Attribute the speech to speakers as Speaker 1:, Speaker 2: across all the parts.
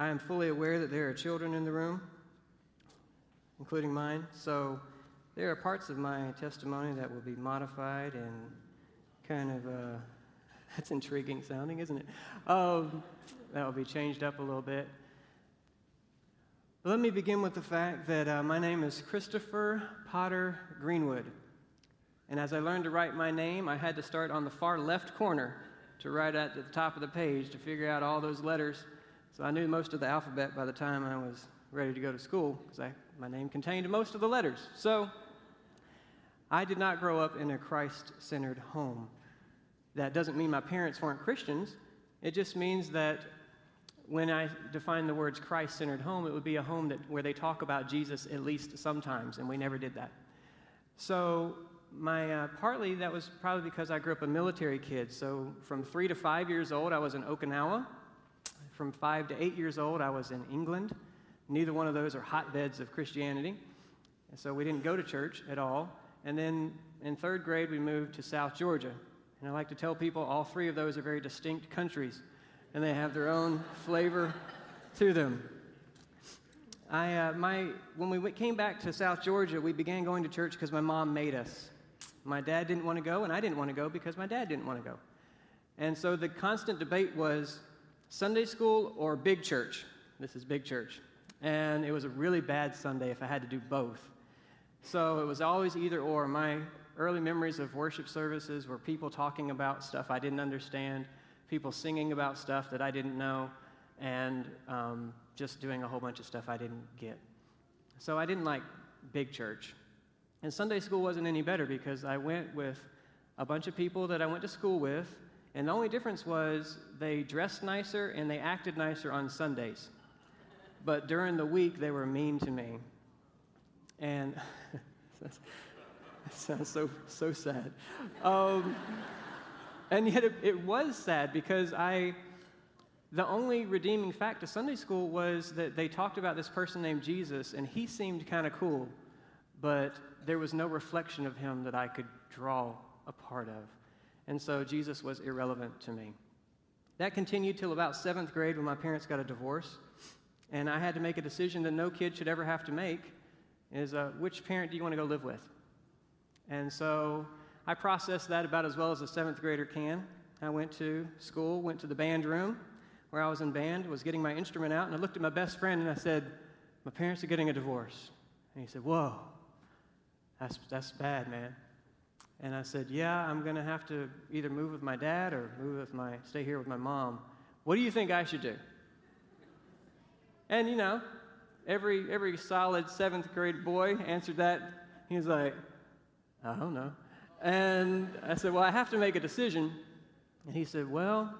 Speaker 1: I am fully aware that there are children in the room, including mine, so there are parts of my testimony that will be modified and kind of, uh, that's intriguing sounding, isn't it? Um, that will be changed up a little bit. Let me begin with the fact that uh, my name is Christopher Potter Greenwood. And as I learned to write my name, I had to start on the far left corner to write at the top of the page to figure out all those letters. So I knew most of the alphabet by the time I was ready to go to school because my name contained most of the letters. So I did not grow up in a Christ centered home. That doesn't mean my parents weren't Christians. It just means that when I define the words Christ centered home, it would be a home that, where they talk about Jesus at least sometimes, and we never did that. So, my, uh, partly that was probably because I grew up a military kid. So, from three to five years old, I was in Okinawa. From five to eight years old, I was in England. Neither one of those are hotbeds of Christianity. And so, we didn't go to church at all. And then in third grade, we moved to South Georgia. And I like to tell people all three of those are very distinct countries and they have their own flavor to them. I, uh, my, when we came back to South Georgia, we began going to church because my mom made us. My dad didn't want to go, and I didn't want to go because my dad didn't want to go. And so the constant debate was Sunday school or big church. This is big church. And it was a really bad Sunday if I had to do both. So it was always either or. My early memories of worship services were people talking about stuff I didn't understand people singing about stuff that I didn't know, and um, just doing a whole bunch of stuff I didn't get. So I didn't like big church. And Sunday school wasn't any better because I went with a bunch of people that I went to school with, and the only difference was they dressed nicer and they acted nicer on Sundays. But during the week, they were mean to me. And that sounds so, so sad. Um, and yet it, it was sad because I, the only redeeming fact of Sunday school was that they talked about this person named Jesus, and he seemed kind of cool, but there was no reflection of him that I could draw a part of. And so Jesus was irrelevant to me. That continued till about seventh grade when my parents got a divorce. And I had to make a decision that no kid should ever have to make is uh, which parent do you want to go live with? And so I processed that about as well as a seventh grader can. I went to school, went to the band room where I was in band, was getting my instrument out, and I looked at my best friend and I said, My parents are getting a divorce. And he said, Whoa, that's, that's bad, man. And I said, Yeah, I'm going to have to either move with my dad or move with my, stay here with my mom. What do you think I should do? And you know, every, every solid seventh grade boy answered that. He was like, I don't know. And I said, Well, I have to make a decision. And he said, Well,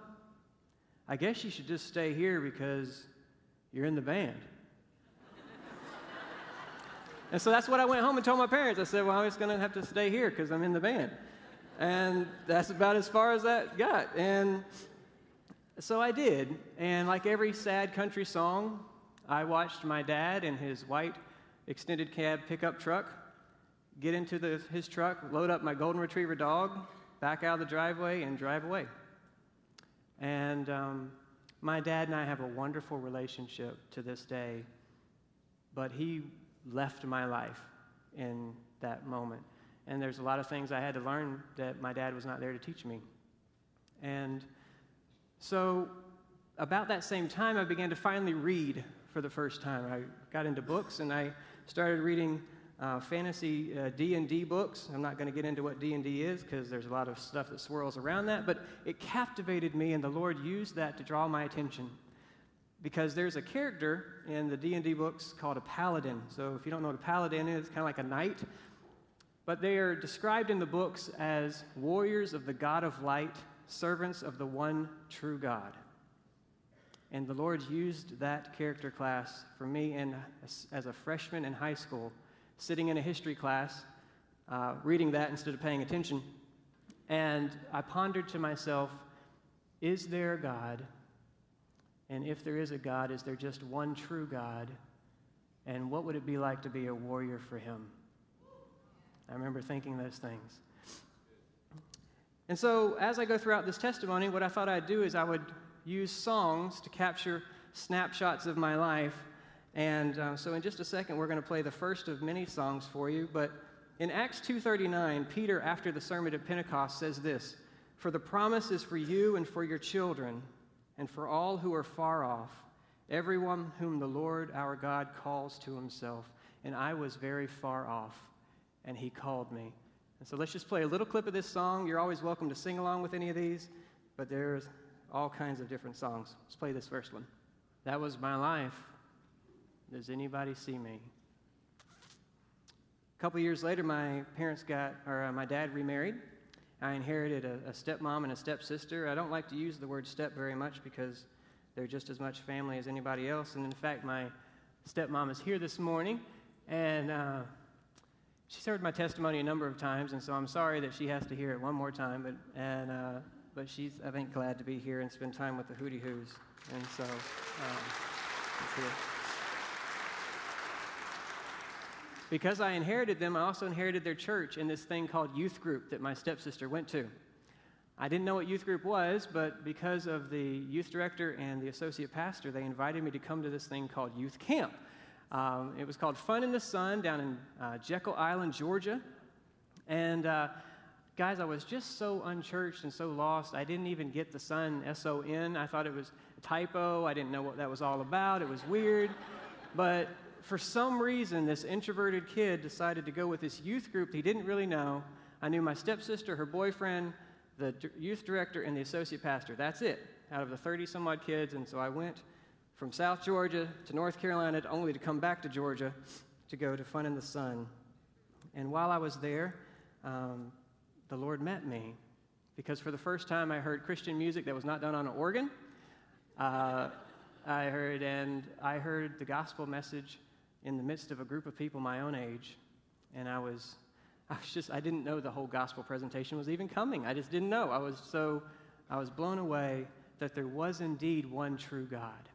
Speaker 1: I guess you should just stay here because you're in the band. And so that's what I went home and told my parents. I said, Well, I'm just going to have to stay here because I'm in the band. And that's about as far as that got. And so I did. And like every sad country song, I watched my dad in his white extended cab pickup truck get into the, his truck, load up my golden retriever dog, back out of the driveway, and drive away. And um, my dad and I have a wonderful relationship to this day, but he left my life in that moment. And there's a lot of things I had to learn that my dad was not there to teach me. And so, about that same time, I began to finally read for the first time. I got into books and I started reading uh, fantasy uh, D&D books. I'm not going to get into what D&D is because there's a lot of stuff that swirls around that, but it captivated me and the Lord used that to draw my attention. Because there's a character in the D&D books called a paladin. So if you don't know what a paladin is, it's kind of like a knight. But they are described in the books as warriors of the God of light, servants of the one true God. And the Lord used that character class for me in, as a freshman in high school sitting in a history class, uh, reading that instead of paying attention. And I pondered to myself, is there a God? And if there is a God, is there just one true God? And what would it be like to be a warrior for him? I remember thinking those things. And so, as I go throughout this testimony, what I thought I'd do is I would use songs to capture snapshots of my life. And uh, so, in just a second, we're going to play the first of many songs for you. But in Acts 2:39, Peter, after the sermon at Pentecost, says this: "For the promise is for you and for your children, and for all who are far off, everyone whom the Lord our God calls to Himself." And I was very far off, and He called me. And so, let's just play a little clip of this song. You're always welcome to sing along with any of these, but there's all kinds of different songs. Let's play this first one. That was my life. Does anybody see me? A couple years later, my parents got, or uh, my dad remarried. I inherited a, a stepmom and a stepsister. I don't like to use the word step very much because they're just as much family as anybody else. And in fact, my stepmom is here this morning, and uh, she's heard my testimony a number of times, and so I'm sorry that she has to hear it one more time. But and uh, but she's I think glad to be here and spend time with the Hootie Hoos, and so um, because I inherited them, I also inherited their church in this thing called youth group that my stepsister went to. I didn't know what youth group was, but because of the youth director and the associate pastor, they invited me to come to this thing called youth camp. Um, it was called Fun in the Sun down in uh, Jekyll Island, Georgia. And uh, guys, I was just so unchurched and so lost. I didn't even get the sun S O N. I thought it was a typo. I didn't know what that was all about. It was weird. but for some reason, this introverted kid decided to go with this youth group he didn't really know. I knew my stepsister, her boyfriend, the youth director, and the associate pastor. That's it, out of the 30 some odd kids. And so I went from South Georgia to North Carolina only to come back to Georgia to go to Fun in the Sun. And while I was there, um, the Lord met me because for the first time I heard Christian music that was not done on an organ. Uh, I heard, and I heard the gospel message in the midst of a group of people my own age, and I was, I was just, I didn't know the whole gospel presentation was even coming. I just didn't know. I was so, I was blown away that there was indeed one true God,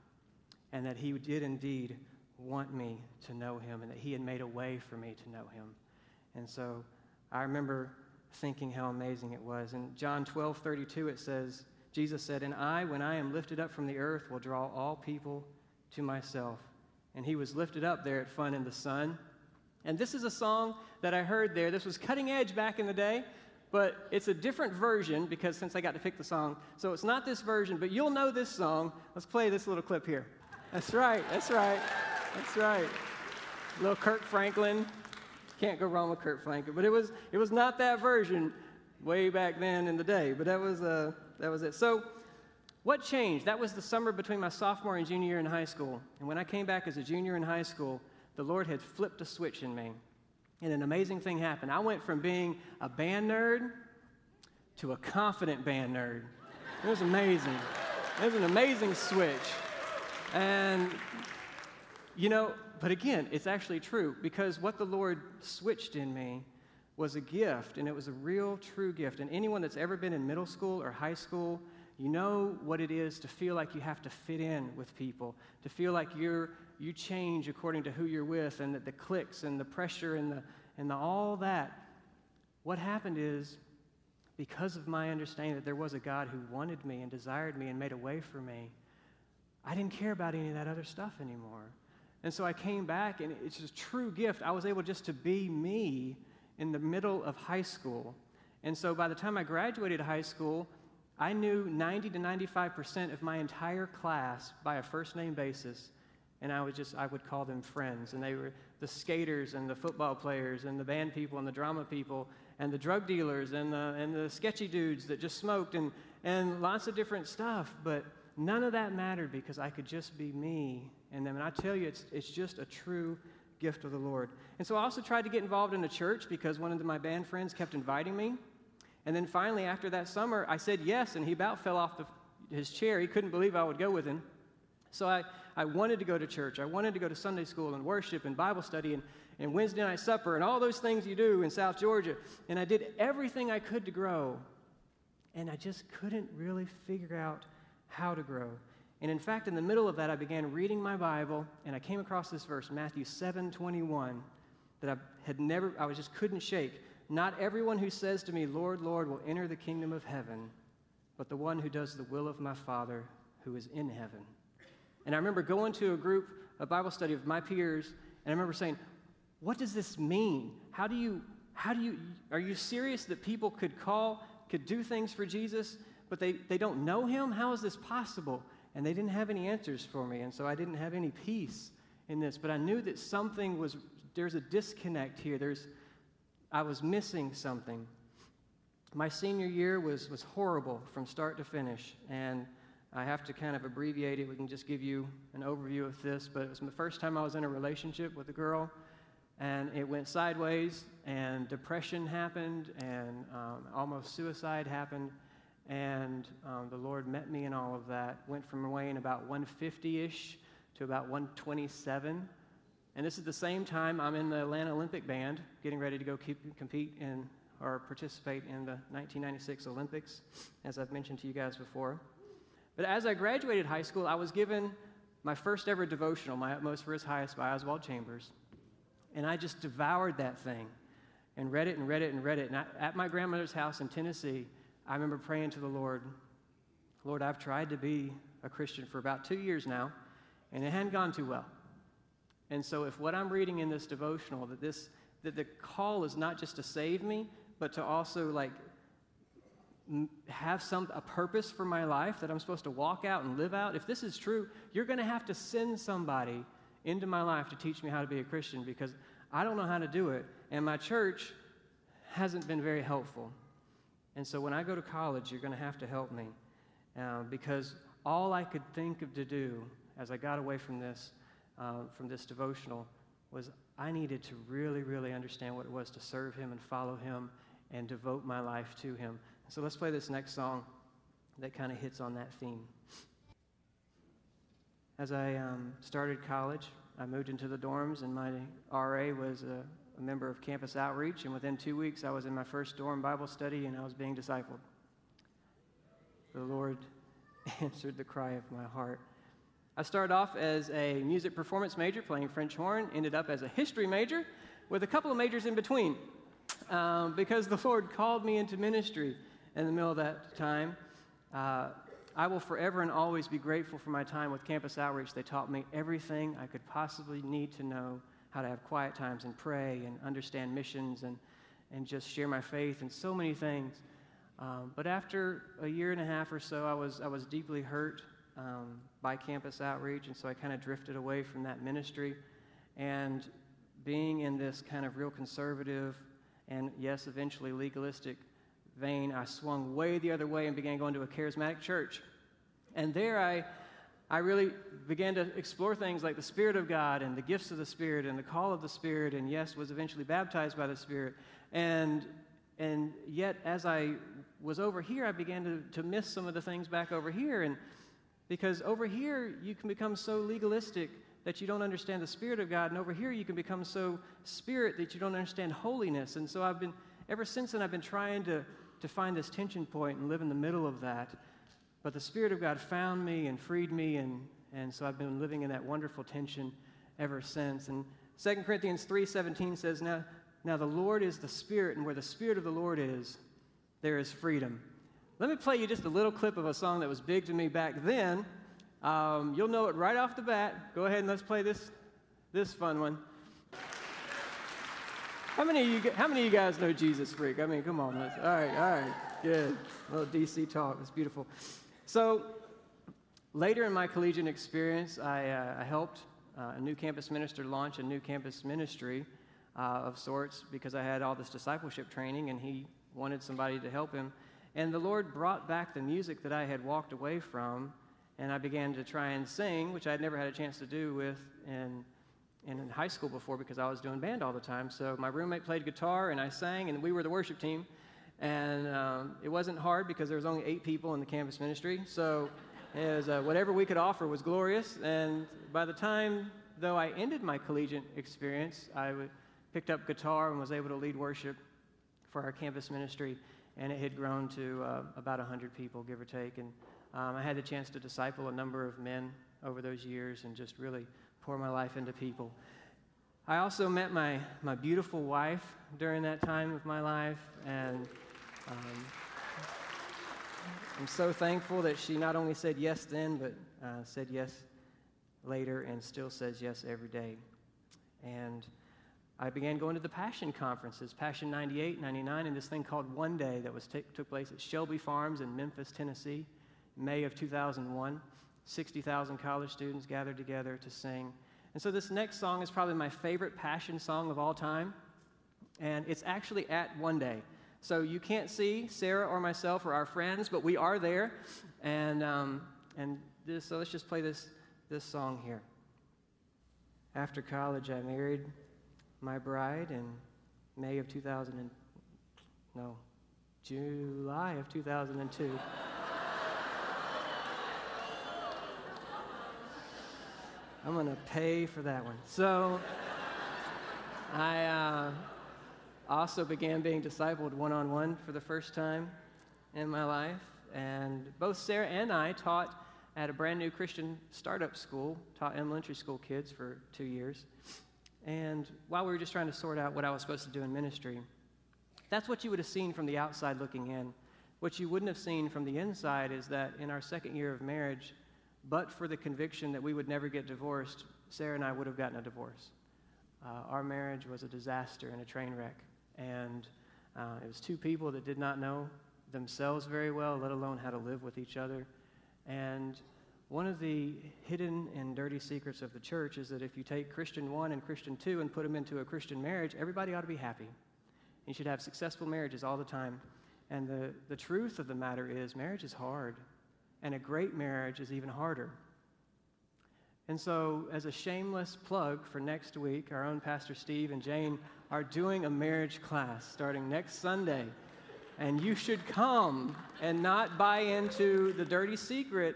Speaker 1: and that He did indeed want me to know Him, and that He had made a way for me to know Him. And so I remember thinking how amazing it was. In John 12, 32, it says, Jesus said, And I, when I am lifted up from the earth, will draw all people to myself and he was lifted up there at Fun in the Sun. And this is a song that I heard there. This was cutting edge back in the day, but it's a different version because since I got to pick the song. So it's not this version, but you'll know this song. Let's play this little clip here. That's right, that's right, that's right. Little Kirk Franklin. Can't go wrong with Kirk Franklin. But it was, it was not that version way back then in the day, but that was, uh, that was it. So what changed? That was the summer between my sophomore and junior year in high school. And when I came back as a junior in high school, the Lord had flipped a switch in me. And an amazing thing happened. I went from being a band nerd to a confident band nerd. It was amazing. It was an amazing switch. And, you know, but again, it's actually true because what the Lord switched in me was a gift, and it was a real, true gift. And anyone that's ever been in middle school or high school, you know what it is to feel like you have to fit in with people, to feel like you're, you change according to who you're with, and that the clicks and the pressure and, the, and the, all that. What happened is, because of my understanding that there was a God who wanted me and desired me and made a way for me, I didn't care about any of that other stuff anymore. And so I came back, and it's a true gift. I was able just to be me in the middle of high school. And so by the time I graduated high school, I knew 90 to 95% of my entire class by a first name basis, and I would just, I would call them friends. And they were the skaters and the football players and the band people and the drama people and the drug dealers and the, and the sketchy dudes that just smoked and, and lots of different stuff. But none of that mattered because I could just be me. And then and I tell you, it's, it's just a true gift of the Lord. And so I also tried to get involved in a church because one of my band friends kept inviting me. And then finally, after that summer, I said yes, and he about fell off the, his chair. He couldn't believe I would go with him. So I, I wanted to go to church. I wanted to go to Sunday school and worship and Bible study and, and Wednesday night supper and all those things you do in South Georgia. And I did everything I could to grow. And I just couldn't really figure out how to grow. And in fact, in the middle of that, I began reading my Bible, and I came across this verse, Matthew 7 21, that I had never, I was just couldn't shake. Not everyone who says to me, Lord, Lord, will enter the kingdom of heaven, but the one who does the will of my Father who is in heaven. And I remember going to a group, a Bible study of my peers, and I remember saying, What does this mean? How do you, how do you, are you serious that people could call, could do things for Jesus, but they, they don't know him? How is this possible? And they didn't have any answers for me, and so I didn't have any peace in this. But I knew that something was, there's a disconnect here. There's, I was missing something. My senior year was, was horrible from start to finish, and I have to kind of abbreviate it. We can just give you an overview of this, but it was the first time I was in a relationship with a girl, and it went sideways, and depression happened, and um, almost suicide happened, and um, the Lord met me in all of that. Went from weighing about 150 ish to about 127. And this is the same time I'm in the Atlanta Olympic band, getting ready to go keep, compete in or participate in the 1996 Olympics, as I've mentioned to you guys before. But as I graduated high school, I was given my first ever devotional, My Utmost for His Highest by Oswald Chambers. And I just devoured that thing and read it and read it and read it. And I, at my grandmother's house in Tennessee, I remember praying to the Lord, Lord, I've tried to be a Christian for about two years now, and it hadn't gone too well. And so if what I'm reading in this devotional, that this that the call is not just to save me, but to also like have some a purpose for my life that I'm supposed to walk out and live out. If this is true, you're going to have to send somebody into my life to teach me how to be a Christian because I don't know how to do it, and my church hasn't been very helpful. And so when I go to college, you're going to have to help me uh, because all I could think of to do as I got away from this, uh, from this devotional, was I needed to really, really understand what it was to serve Him and follow Him and devote my life to Him. So let's play this next song that kind of hits on that theme. As I um, started college, I moved into the dorms, and my RA was a, a member of Campus Outreach. And within two weeks, I was in my first dorm Bible study, and I was being discipled. The Lord answered the cry of my heart. I started off as a music performance major playing French horn, ended up as a history major with a couple of majors in between um, because the Lord called me into ministry in the middle of that time. Uh, I will forever and always be grateful for my time with Campus Outreach. They taught me everything I could possibly need to know how to have quiet times and pray and understand missions and, and just share my faith and so many things. Um, but after a year and a half or so, I was, I was deeply hurt um, by Campus Outreach, and so I kind of drifted away from that ministry. And being in this kind of real conservative and, yes, eventually legalistic vein, I swung way the other way and began going to a charismatic church. And there I, I really began to explore things like the Spirit of God and the gifts of the Spirit and the call of the Spirit, and yes, was eventually baptized by the Spirit. And, and yet, as I was over here, I began to, to miss some of the things back over here. And because over here, you can become so legalistic that you don't understand the Spirit of God, and over here, you can become so spirit that you don't understand holiness. And so I've been, ever since then, I've been trying to to find this tension point and live in the middle of that. But the Spirit of God found me and freed me, and, and so I've been living in that wonderful tension ever since. And 2 Corinthians 3.17 says, now, now the Lord is the Spirit, and where the Spirit of the Lord is, there is freedom. Let me play you just a little clip of a song that was big to me back then. Um, you'll know it right off the bat. Go ahead and let's play this, this fun one. How many of you, how many of you guys know Jesus Freak? I mean, come on. Let's, all right, all right, good. A little DC talk. It's beautiful. So later in my collegiate experience, I, uh, I helped uh, a new campus minister launch a new campus ministry uh, of sorts because I had all this discipleship training and he wanted somebody to help him. And the Lord brought back the music that I had walked away from, and I began to try and sing, which I had never had a chance to do with in in high school before because I was doing band all the time. So my roommate played guitar and I sang, and we were the worship team. And um, it wasn't hard because there was only eight people in the campus ministry. So was, uh, whatever we could offer was glorious. And by the time, though, I ended my collegiate experience, I w- picked up guitar and was able to lead worship for our campus ministry. And it had grown to uh, about 100 people, give or take. And um, I had the chance to disciple a number of men over those years and just really pour my life into people. I also met my, my beautiful wife during that time of my life, and um, I'm so thankful that she not only said yes then, but uh, said yes later and still says yes every day. And I began going to the Passion conferences, Passion 98, 99, and this thing called One Day that was t- took place at Shelby Farms in Memphis, Tennessee, May of 2001. 60,000 college students gathered together to sing. And so this next song is probably my favorite Passion song of all time, and it's actually at One Day. So you can't see Sarah or myself or our friends, but we are there. And, um, and this, so let's just play this, this song here. After college, I married my bride in May of 2000 and, no, July of 2002. I'm going to pay for that one. So I uh, also began being discipled one on one for the first time in my life. And both Sarah and I taught at a brand new Christian startup school, taught elementary school kids for two years. And while we were just trying to sort out what I was supposed to do in ministry, that's what you would have seen from the outside looking in. What you wouldn't have seen from the inside is that in our second year of marriage, but for the conviction that we would never get divorced, Sarah and I would have gotten a divorce. Uh, our marriage was a disaster and a train wreck. And uh, it was two people that did not know themselves very well, let alone how to live with each other. And one of the hidden and dirty secrets of the church is that if you take Christian 1 and Christian 2 and put them into a Christian marriage, everybody ought to be happy. You should have successful marriages all the time. And the, the truth of the matter is, marriage is hard, and a great marriage is even harder. And so, as a shameless plug for next week, our own Pastor Steve and Jane are doing a marriage class starting next Sunday. And you should come and not buy into the dirty secret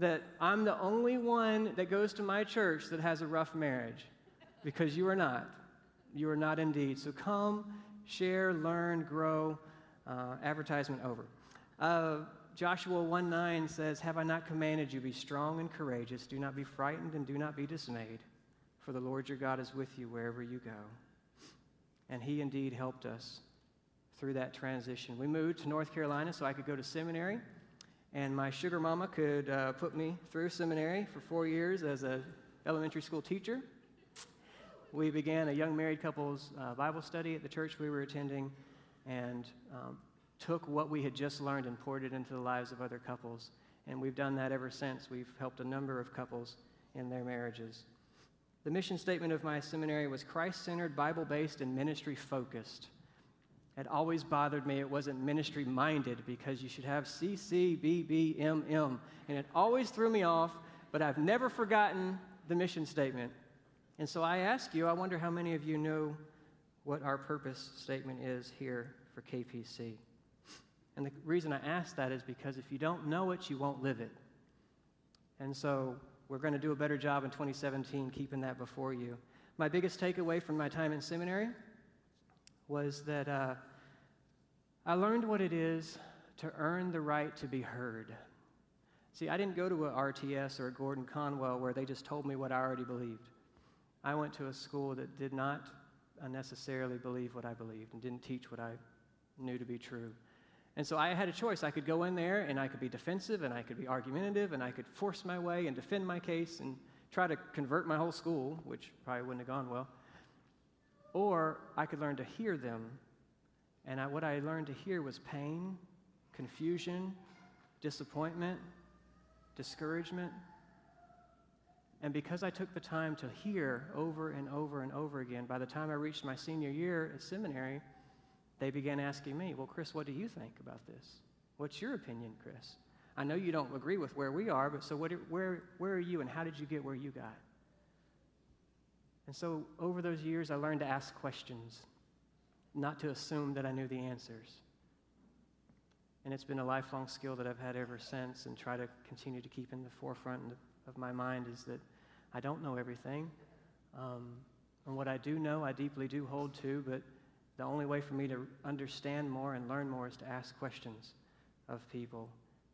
Speaker 1: that I'm the only one that goes to my church that has a rough marriage, because you are not. You are not indeed. So come, share, learn, grow. Uh, advertisement over. Uh, Joshua 1 9 says, Have I not commanded you, be strong and courageous? Do not be frightened and do not be dismayed, for the Lord your God is with you wherever you go. And he indeed helped us through that transition. We moved to North Carolina so I could go to seminary and my sugar mama could uh, put me through seminary for four years as an elementary school teacher. We began a young married couple's uh, Bible study at the church we were attending and um, took what we had just learned and poured it into the lives of other couples. And we've done that ever since. We've helped a number of couples in their marriages. The mission statement of my seminary was Christ centered, Bible based, and ministry focused. It always bothered me it wasn't ministry minded because you should have C C B B M M. And it always threw me off, but I've never forgotten the mission statement. And so I ask you, I wonder how many of you know what our purpose statement is here for KPC. And the reason I ask that is because if you don't know it, you won't live it. And so we're going to do a better job in 2017 keeping that before you. My biggest takeaway from my time in seminary was that uh, I learned what it is to earn the right to be heard. See, I didn't go to a RTS or a Gordon Conwell where they just told me what I already believed. I went to a school that did not necessarily believe what I believed and didn't teach what I knew to be true. And so I had a choice. I could go in there and I could be defensive and I could be argumentative and I could force my way and defend my case and try to convert my whole school, which probably wouldn't have gone well. Or I could learn to hear them and I, what I learned to hear was pain, confusion, disappointment, discouragement. And because I took the time to hear over and over and over again, by the time I reached my senior year at seminary, they began asking me, Well, Chris, what do you think about this? What's your opinion, Chris? I know you don't agree with where we are, but so what, where, where are you and how did you get where you got? And so over those years, I learned to ask questions not to assume that I knew the answers. And it's been a lifelong skill that I've had ever since and try to continue to keep in the forefront of my mind is that I don't know everything. Um, and what I do know, I deeply do hold to, but the only way for me to understand more and learn more is to ask questions of people.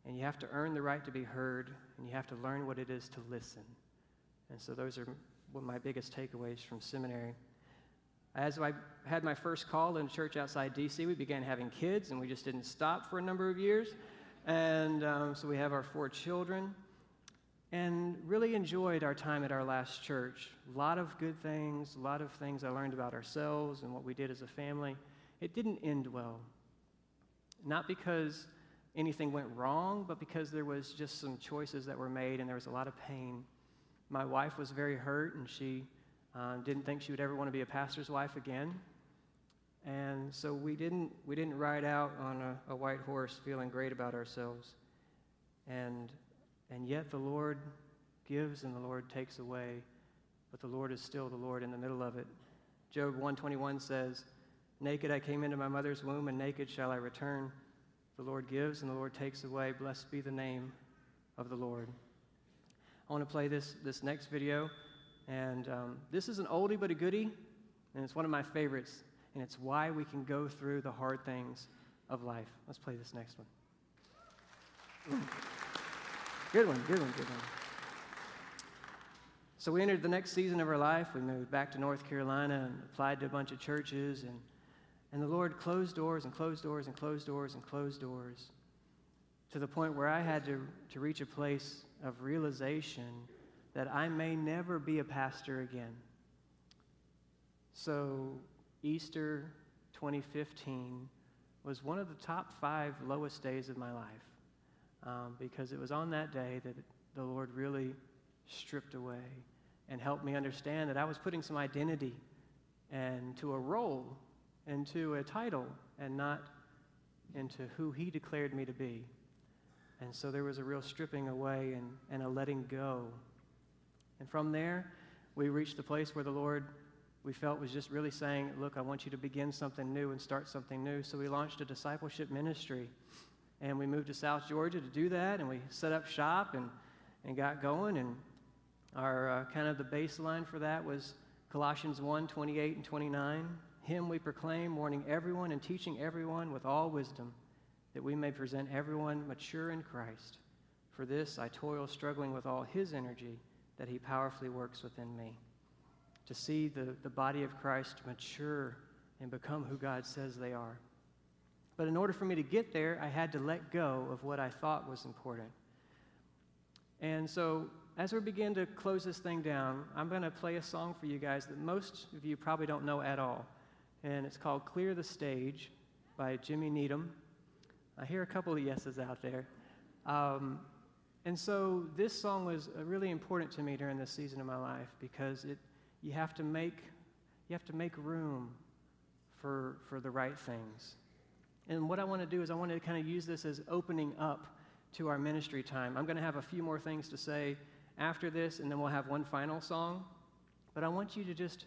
Speaker 1: And you have to earn the right to be heard, and you have to learn what it is to listen. And so those are what my biggest takeaways from seminary. As I had my first call in a church outside DC, we began having kids, and we just didn't stop for a number of years. And um, so we have our four children. and really enjoyed our time at our last church. A lot of good things, a lot of things I learned about ourselves and what we did as a family. It didn't end well. Not because anything went wrong, but because there was just some choices that were made and there was a lot of pain. My wife was very hurt and she uh, didn't think she would ever want to be a pastor's wife again. And so we didn't, we didn't ride out on a, a white horse feeling great about ourselves. And and yet the Lord gives and the Lord takes away, but the Lord is still the Lord in the middle of it. Job 121 says, Naked I came into my mother's womb, and naked shall I return. The Lord gives and the Lord takes away. Blessed be the name of the Lord. I want to play this, this next video, and um, this is an oldie but a goodie, and it's one of my favorites, and it's why we can go through the hard things of life. Let's play this next one. Good one, good one, good one. So we entered the next season of our life. We moved back to North Carolina and applied to a bunch of churches. And, and the Lord closed doors and closed doors and closed doors and closed doors to the point where I had to, to reach a place of realization that I may never be a pastor again. So Easter 2015 was one of the top five lowest days of my life um, because it was on that day that the Lord really stripped away and helped me understand that I was putting some identity and to a role and to a title and not into who He declared me to be. And so there was a real stripping away and, and a letting go. And from there, we reached the place where the Lord, we felt, was just really saying, Look, I want you to begin something new and start something new. So we launched a discipleship ministry and we moved to South Georgia to do that, and we set up shop and, and got going. And our uh, kind of the baseline for that was Colossians 1 28 and 29. Him we proclaim, warning everyone and teaching everyone with all wisdom, that we may present everyone mature in Christ. For this I toil, struggling with all his energy that he powerfully works within me. To see the, the body of Christ mature and become who God says they are. But in order for me to get there, I had to let go of what I thought was important. And so, as we begin to close this thing down, I'm going to play a song for you guys that most of you probably don't know at all. And it's called Clear the Stage by Jimmy Needham. I hear a couple of yeses out there. Um, and so, this song was really important to me during this season of my life because it, you, have to make, you have to make room for, for the right things. And what I want to do is I want to kind of use this as opening up to our ministry time. I'm going to have a few more things to say after this, and then we'll have one final song. But I want you to just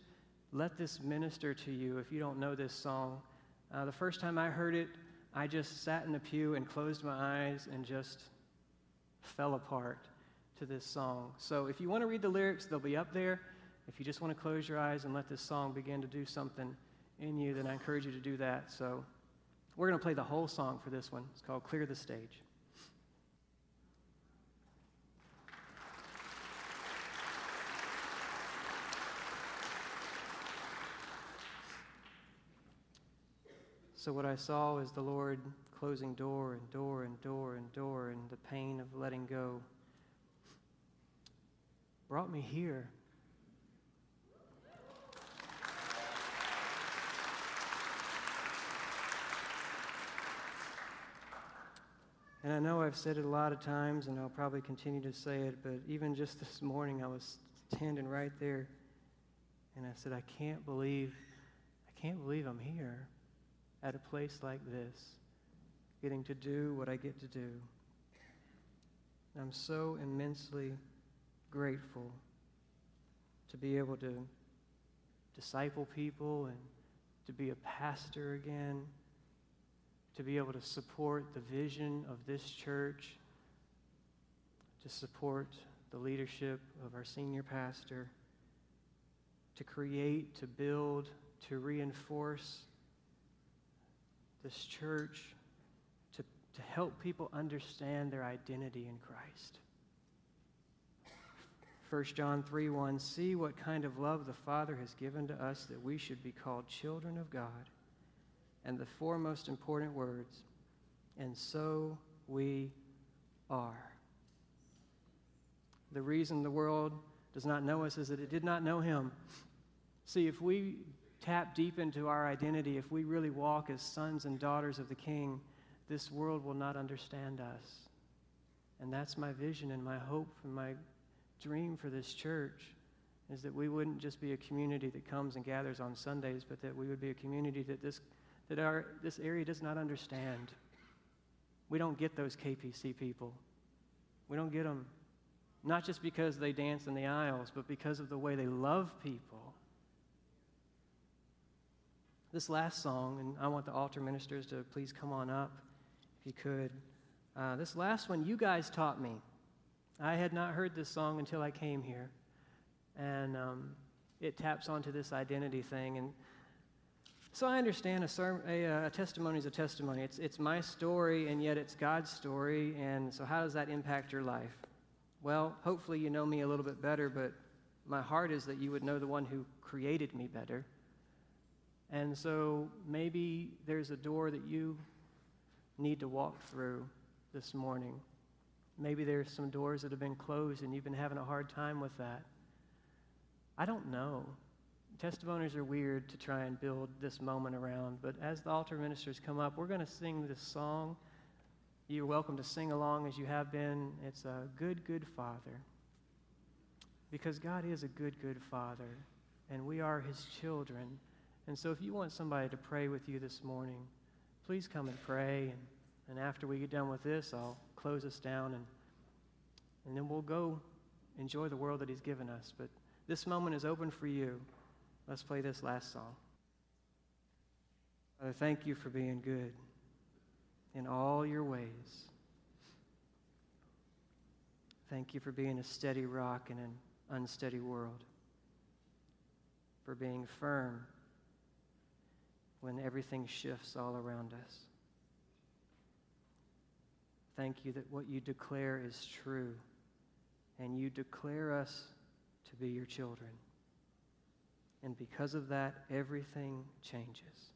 Speaker 1: let this minister to you if you don't know this song. Uh, the first time I heard it, I just sat in the pew and closed my eyes and just fell apart to this song. So if you want to read the lyrics, they'll be up there. If you just want to close your eyes and let this song begin to do something in you, then I encourage you to do that. So we're going to play the whole song for this one. It's called Clear the Stage. So, what I saw is the Lord closing door and door and door and door, and the pain of letting go brought me here. And I know I've said it a lot of times, and I'll probably continue to say it, but even just this morning, I was standing right there, and I said, I can't believe, I can't believe I'm here at a place like this, getting to do what I get to do. I'm so immensely grateful to be able to disciple people and to be a pastor again to be able to support the vision of this church, to support the leadership of our senior pastor, to create, to build, to reinforce this church, to, help people understand their identity in Christ. 1 John 3 1 See what kind of love the Father has given to us that we should be called children of God and the four most important words, and so we are. The reason the world does not know us is that it did not know him. See, if we tap deep into our identity, if we really walk as sons and daughters of the King, this world will not understand us. And that's my vision and my hope and my dream for this church is that we wouldn't just be a community that comes and gathers on Sundays, but that we would be a community that this, that our, this area does not understand. We don't get those KPC people. We don't get them, not just because they dance in the aisles, but because of the way they love people. This last song, and I want the altar ministers to please come on up if you could. Uh, this last one, you guys taught me. I had not heard this song until I came here. And um, it taps onto this identity thing. And so I understand a, a, uh, a testimony is a testimony. It's, it's my story, and yet it's God's story. And so, how does that impact your life? Well, hopefully, you know me a little bit better, but my heart is that you would know the one who created me better. And so, maybe there's a door that you need to walk through this morning. Maybe there's some doors that have been closed and you've been having a hard time with that. I don't know. Testimonies are weird to try and build this moment around, but as the altar ministers come up, we're going to sing this song. You're welcome to sing along as you have been. It's a good, good Father. Because God is a good, good Father, and we are His children. And so if you want somebody to pray with you this morning, please come and pray. And, and after we get done with this, I'll close us down, and, and then we'll go enjoy the world that He's given us. But this moment is open for you. Let's play this last song. Father, thank you for being good in all your ways. Thank you for being a steady rock in an unsteady world, for being firm when everything shifts all around us. Thank you that what you declare is true, and you declare us to be your children. And because of that, everything changes.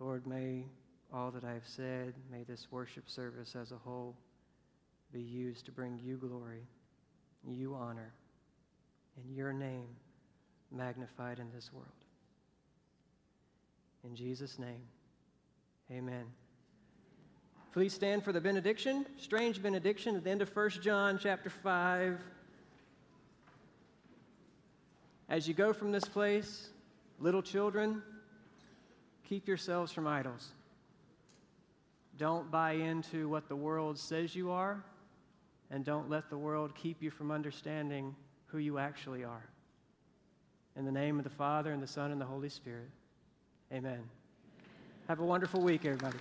Speaker 1: Lord, may all that I have said, may this worship service as a whole be used to bring you glory, you honor, and your name magnified in this world. In Jesus' name, amen. Please stand for the benediction, strange benediction at the end of 1 John chapter 5. As you go from this place, little children, keep yourselves from idols. Don't buy into what the world says you are, and don't let the world keep you from understanding who you actually are. In the name of the Father, and the Son, and the Holy Spirit, amen. Have a wonderful week, everybody.